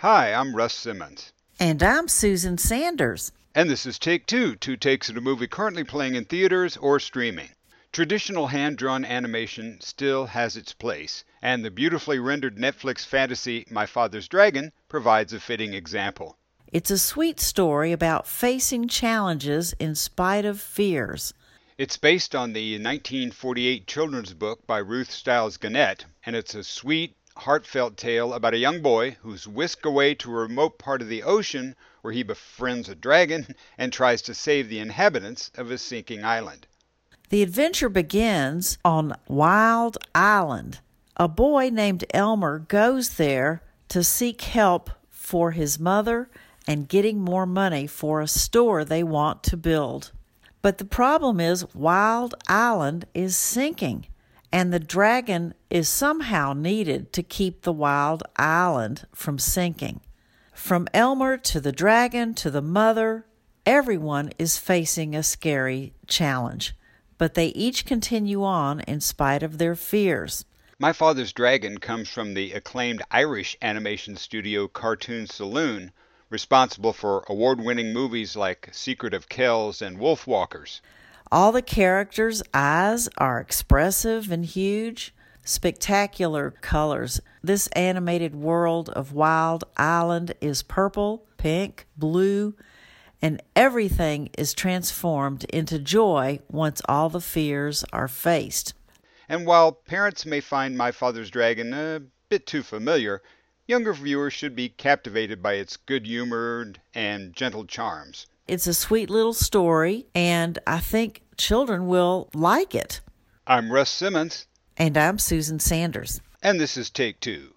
Hi, I'm Russ Simmons. And I'm Susan Sanders. And this is Take Two, two takes at a movie currently playing in theaters or streaming. Traditional hand drawn animation still has its place, and the beautifully rendered Netflix fantasy My Father's Dragon provides a fitting example. It's a sweet story about facing challenges in spite of fears. It's based on the 1948 children's book by Ruth Stiles Gannett, and it's a sweet, heartfelt tale about a young boy who's whisked away to a remote part of the ocean where he befriends a dragon and tries to save the inhabitants of a sinking island. The adventure begins on Wild Island. A boy named Elmer goes there to seek help for his mother and getting more money for a store they want to build. But the problem is, Wild Island is sinking and the dragon is somehow needed to keep the wild island from sinking. From Elmer to the dragon to the mother, everyone is facing a scary challenge, but they each continue on in spite of their fears. My Father's Dragon comes from the acclaimed Irish animation studio Cartoon Saloon, responsible for award winning movies like Secret of Kells and Wolfwalkers. All the characters' eyes are expressive and huge, spectacular colors. This animated world of Wild Island is purple, pink, blue, and everything is transformed into joy once all the fears are faced. And while parents may find My Father's Dragon a bit too familiar, younger viewers should be captivated by its good humor and gentle charms. It's a sweet little story, and I think children will like it. I'm Russ Simmons. And I'm Susan Sanders. And this is Take Two.